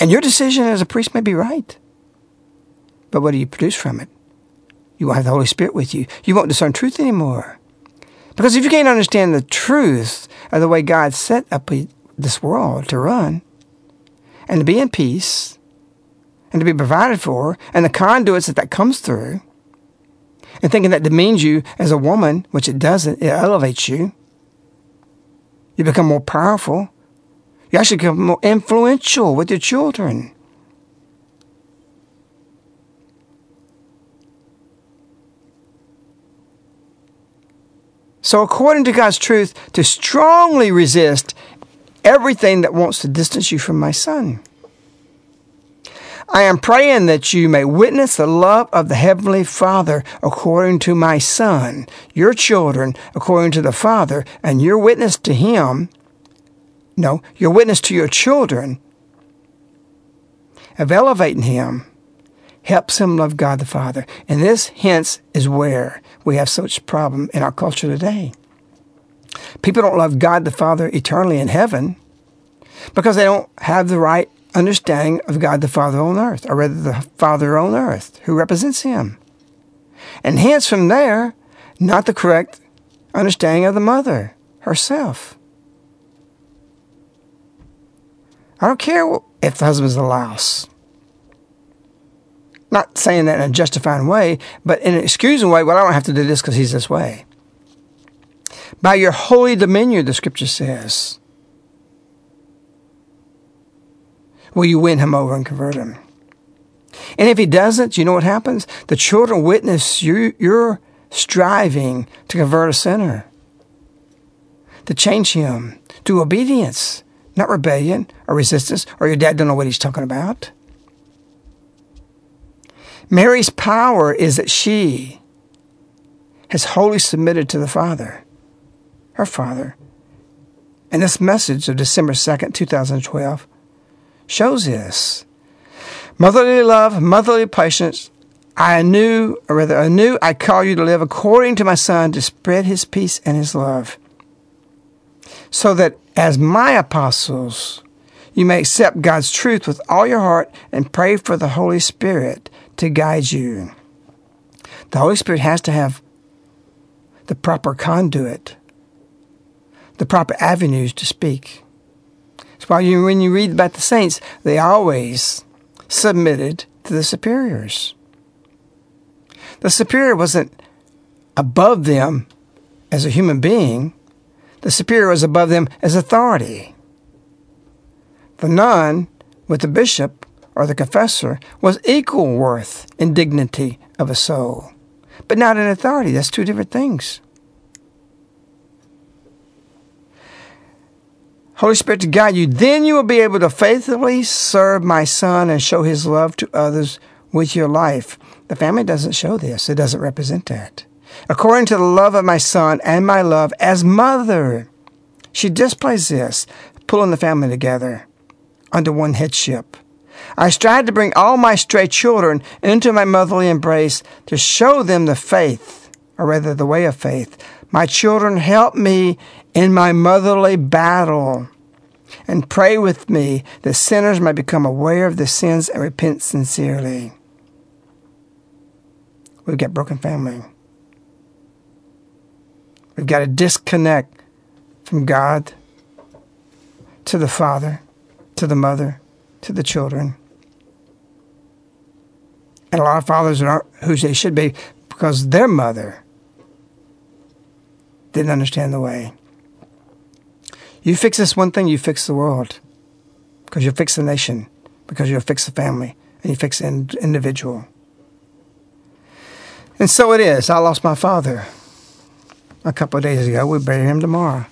And your decision as a priest may be right. But what do you produce from it? You won't have the Holy Spirit with you. You won't discern truth anymore. Because if you can't understand the truth of the way God set up this world to run and to be in peace and to be provided for and the conduits that that comes through and thinking that demeans you as a woman, which it doesn't, it elevates you. You become more powerful. You actually become more influential with your children. So, according to God's truth, to strongly resist everything that wants to distance you from my son. I am praying that you may witness the love of the Heavenly Father according to my Son, your children according to the Father, and your witness to Him, no, your witness to your children, of elevating Him, helps him love God the Father. And this, hence, is where we have such problem in our culture today. People don't love God the Father eternally in heaven because they don't have the right understanding of God the Father on earth, or rather the Father on earth who represents him. And hence from there, not the correct understanding of the mother herself. I don't care if the husband's a louse. Not saying that in a justifying way, but in an excusing way, well, I don't have to do this because he's this way. By your holy dominion, the scripture says, will you win him over and convert him? And if he doesn't, you know what happens? The children witness you, your striving to convert a sinner, to change him to obedience, not rebellion or resistance, or your dad don't know what he's talking about. Mary's power is that she has wholly submitted to the Father, her Father. And this message of December 2nd, 2012 shows this. Motherly love, motherly patience. I knew, or rather, I knew I call you to live according to my Son to spread his peace and his love. So that as my apostles, you may accept God's truth with all your heart and pray for the Holy Spirit to guide you. The Holy Spirit has to have the proper conduit, the proper avenues to speak. That's why you, when you read about the saints, they always submitted to the superiors. The superior wasn't above them as a human being, the superior was above them as authority. The nun with the bishop or the confessor was equal worth and dignity of a soul, but not in authority. That's two different things. Holy Spirit to guide you, then you will be able to faithfully serve my Son and show his love to others with your life. The family doesn't show this, it doesn't represent that. According to the love of my Son and my love as mother, she displays this, pulling the family together under one headship. I strive to bring all my stray children into my motherly embrace to show them the faith, or rather the way of faith. My children, help me in my motherly battle and pray with me that sinners may become aware of their sins and repent sincerely. We've got broken family. We've got to disconnect from God to the Father, to the mother, to the children. And a lot of fathers aren't who they should be because their mother didn't understand the way. You fix this one thing, you fix the world. Because you fix the nation, because you fix the family, and you fix the in- individual. And so it is. I lost my father a couple of days ago. We bury him tomorrow.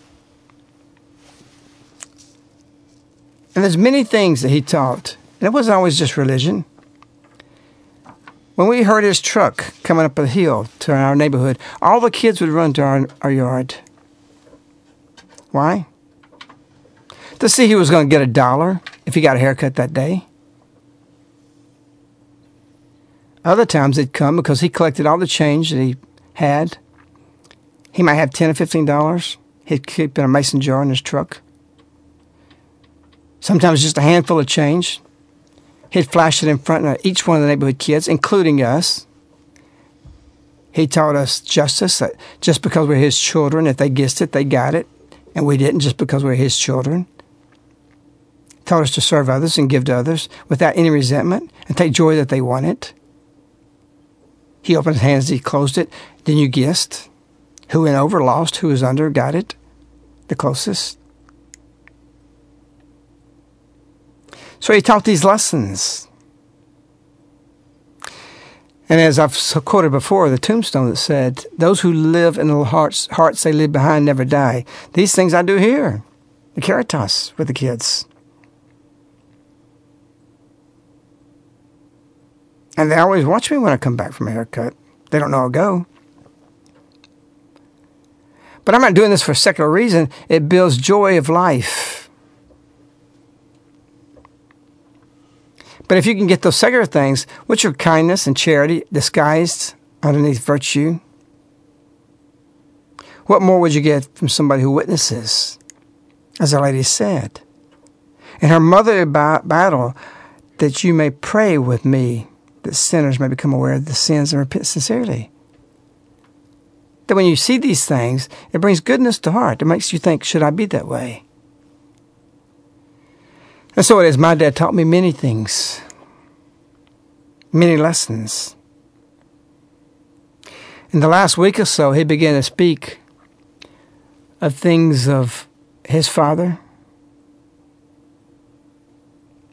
And there's many things that he taught. And it wasn't always just religion. When we heard his truck coming up a hill to our neighborhood, all the kids would run to our, our yard. Why? To see he was going to get a dollar if he got a haircut that day. Other times they'd come because he collected all the change that he had. He might have ten or fifteen dollars. He'd keep in a mason jar in his truck. Sometimes just a handful of change. He'd flash it in front of each one of the neighborhood kids, including us. He taught us justice that just because we're his children, if they guessed it, they got it, and we didn't just because we're his children. He Taught us to serve others and give to others without any resentment and take joy that they want it. He opened his hands, he closed it. Then you guessed who went over, lost, who was under, got it, the closest. So he taught these lessons. And as I've quoted before, the tombstone that said, Those who live in the hearts, hearts they leave behind never die. These things I do here, the Caritas with the kids. And they always watch me when I come back from a haircut. They don't know I'll go. But I'm not doing this for a secular reason. It builds joy of life. But if you can get those secular things, which are kindness and charity disguised underneath virtue, what more would you get from somebody who witnesses, as our lady said? In her mother ba- battle, that you may pray with me, that sinners may become aware of the sins and repent sincerely. That when you see these things, it brings goodness to heart. It makes you think, should I be that way? And so it is. My dad taught me many things, many lessons. In the last week or so, he began to speak of things of his father.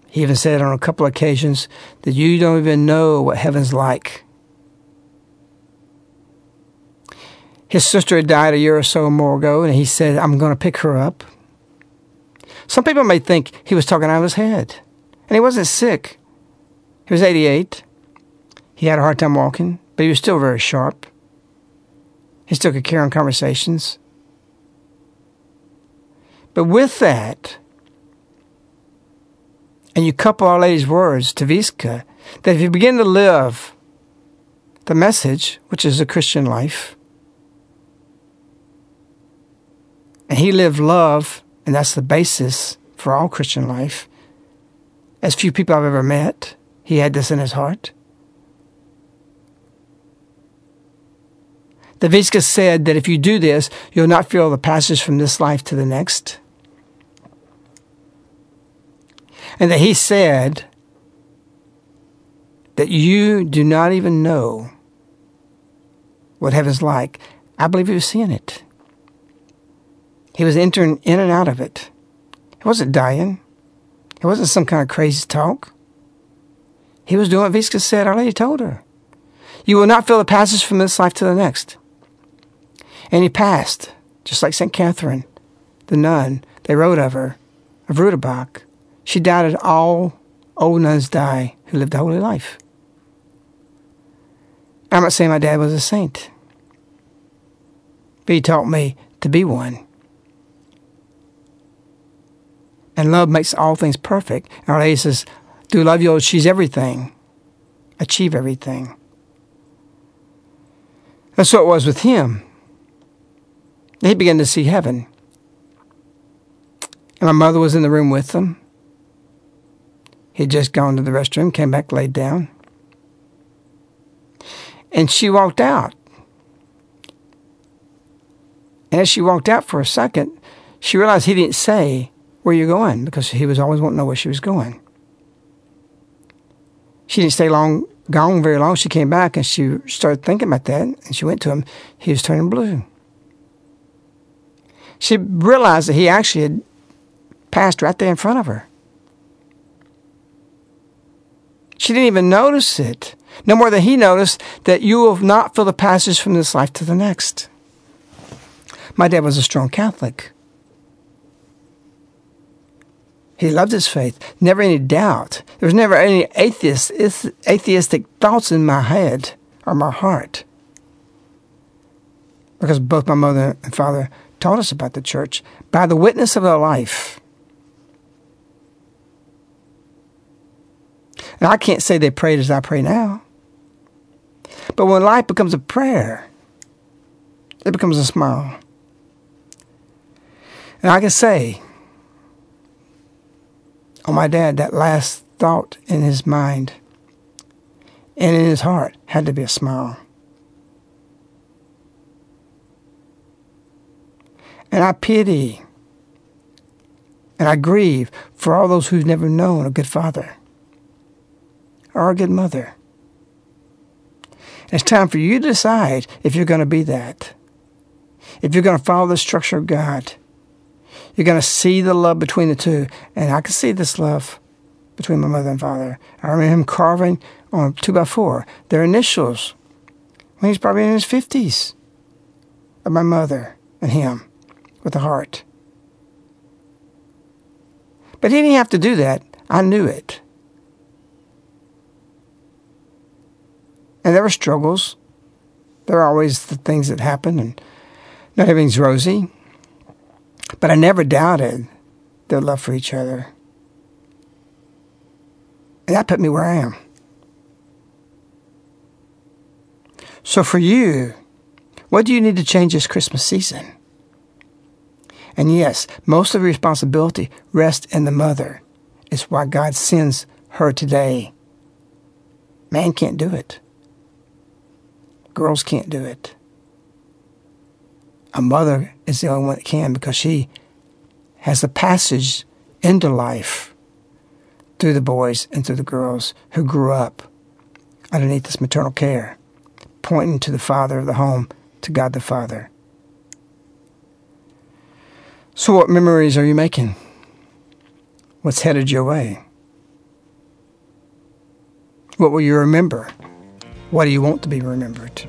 He even said on a couple of occasions that you don't even know what heaven's like. His sister had died a year or so more ago, and he said, I'm going to pick her up. Some people may think he was talking out of his head. And he wasn't sick. He was 88. He had a hard time walking, but he was still very sharp. He still could carry on conversations. But with that, and you couple Our Lady's words to Vicka, that if you begin to live the message, which is a Christian life, and he lived love, and that's the basis for all Christian life. As few people I've ever met, he had this in his heart. The Vicka said that if you do this, you'll not feel the passage from this life to the next. And that he said that you do not even know what heaven's like. I believe he was seeing it. He was entering in and out of it. He wasn't dying. It wasn't some kind of crazy talk. He was doing what Vicka said, Our Lady told her. You will not feel the passage from this life to the next. And he passed, just like St. Catherine, the nun. They wrote of her, of Rudebach. She as all old nuns die who lived a holy life. I'm not saying my dad was a saint, but he taught me to be one. And love makes all things perfect. Our Lady says, Do love you, she's everything. Achieve everything. That's what it was with him. He began to see heaven. And my mother was in the room with them. He'd just gone to the restroom, came back, laid down. And she walked out. And as she walked out for a second, she realized he didn't say, Where you going? because he was always wanting to know where she was going. She didn't stay long, gone very long. She came back and she started thinking about that. And she went to him. He was turning blue. She realized that he actually had passed right there in front of her. She didn't even notice it. No more than he noticed that you will not feel the passage from this life to the next. My dad was a strong Catholic. He loved his faith. Never any doubt. There was never any atheist, atheistic thoughts in my head or my heart. Because both my mother and father taught us about the church by the witness of their life. And I can't say they prayed as I pray now. But when life becomes a prayer, it becomes a smile. And I can say, on my dad, that last thought in his mind and in his heart had to be a smile. And I pity and I grieve for all those who've never known a good father or a good mother. It's time for you to decide if you're going to be that. If you're going to follow the structure of God, you're going to see the love between the two. And I can see this love between my mother and father. I remember him carving on a two by four their initials when he's probably in his 50s of my mother and him with a heart. But he didn't have to do that. I knew it. And there were struggles. There are always the things that happen, and not everything's rosy. But I never doubted their love for each other. And that put me where I am. So for you, what do you need to change this Christmas season? And yes, most of the responsibility rests in the mother. It's why God sends her today. Man can't do it. Girls can't do it. A mother is the only one that can because she has the passage into life through the boys and through the girls who grew up underneath this maternal care, pointing to the father of the home, to God the Father. So, what memories are you making? What's headed your way? What will you remember? What do you want to be remembered?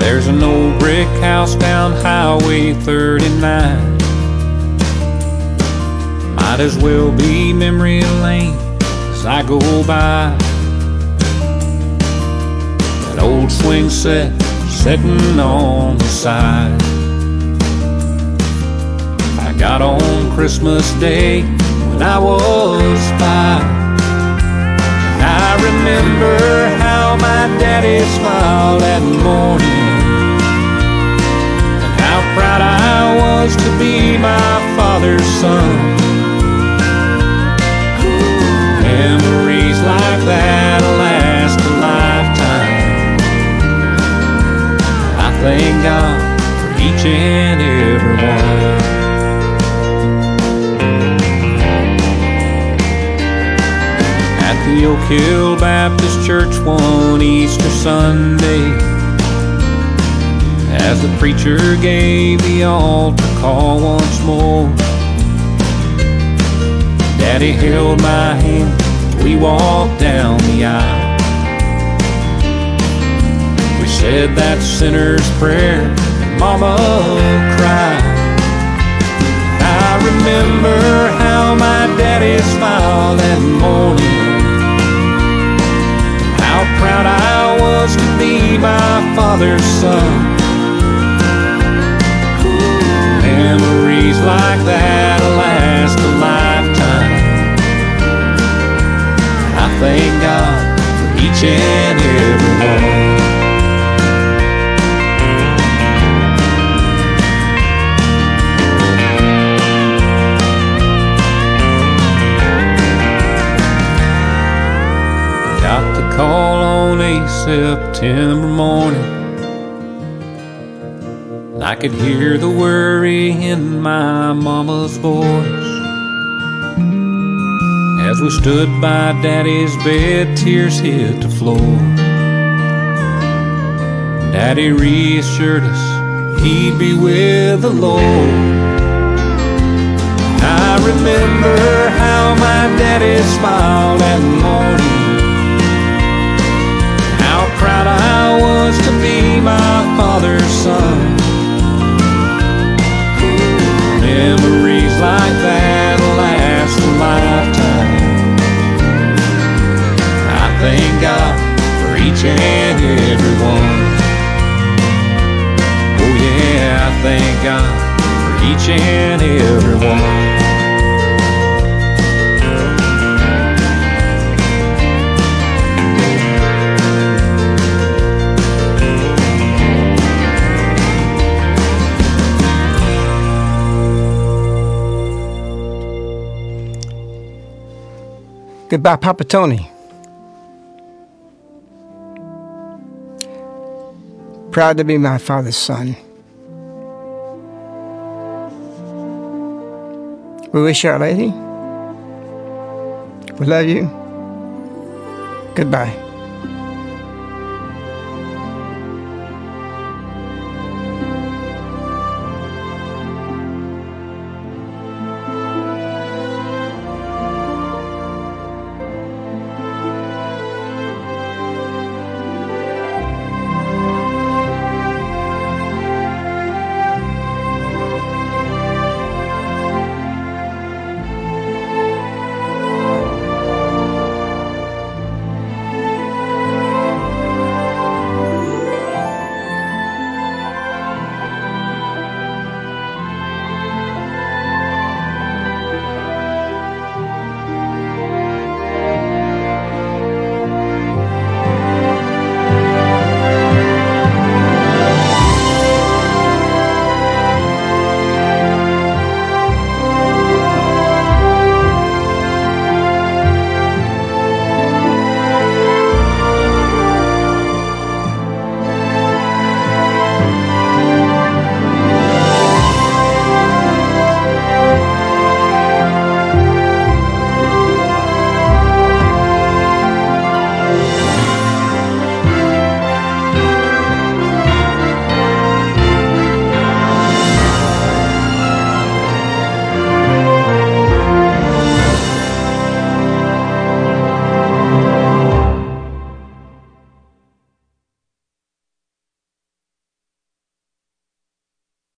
There's an old brick house down Highway 39. Might as well be memory lane as I go by. That old swing set sitting on the side. I got on Christmas Day when I was five. And I remember how my daddy smiled that morning proud I was to be my father's son. Memories like that last a lifetime. I thank God for each and every one. At the Oak Hill Baptist Church one Easter Sunday as the preacher gave the altar call once more. Daddy held my hand, we walked down the aisle. We said that sinner's prayer, and Mama cried. I remember how my daddy smiled that morning. How proud I was to be my father's son. Memories like that last a lifetime. I thank God for each and every one. Got the call on a September morning. Could hear the worry in my mama's voice. As we stood by daddy's bed, tears hit the floor. Daddy reassured us he'd be with the Lord. I remember how my daddy smiled that morning. How proud I was to be my father's son. Memories like that last a lifetime. I thank God for each and every one. Oh yeah, I thank God for each and every one. Goodbye, Papa Tony. Proud to be my father's son. We wish Our Lady. We love you. Goodbye.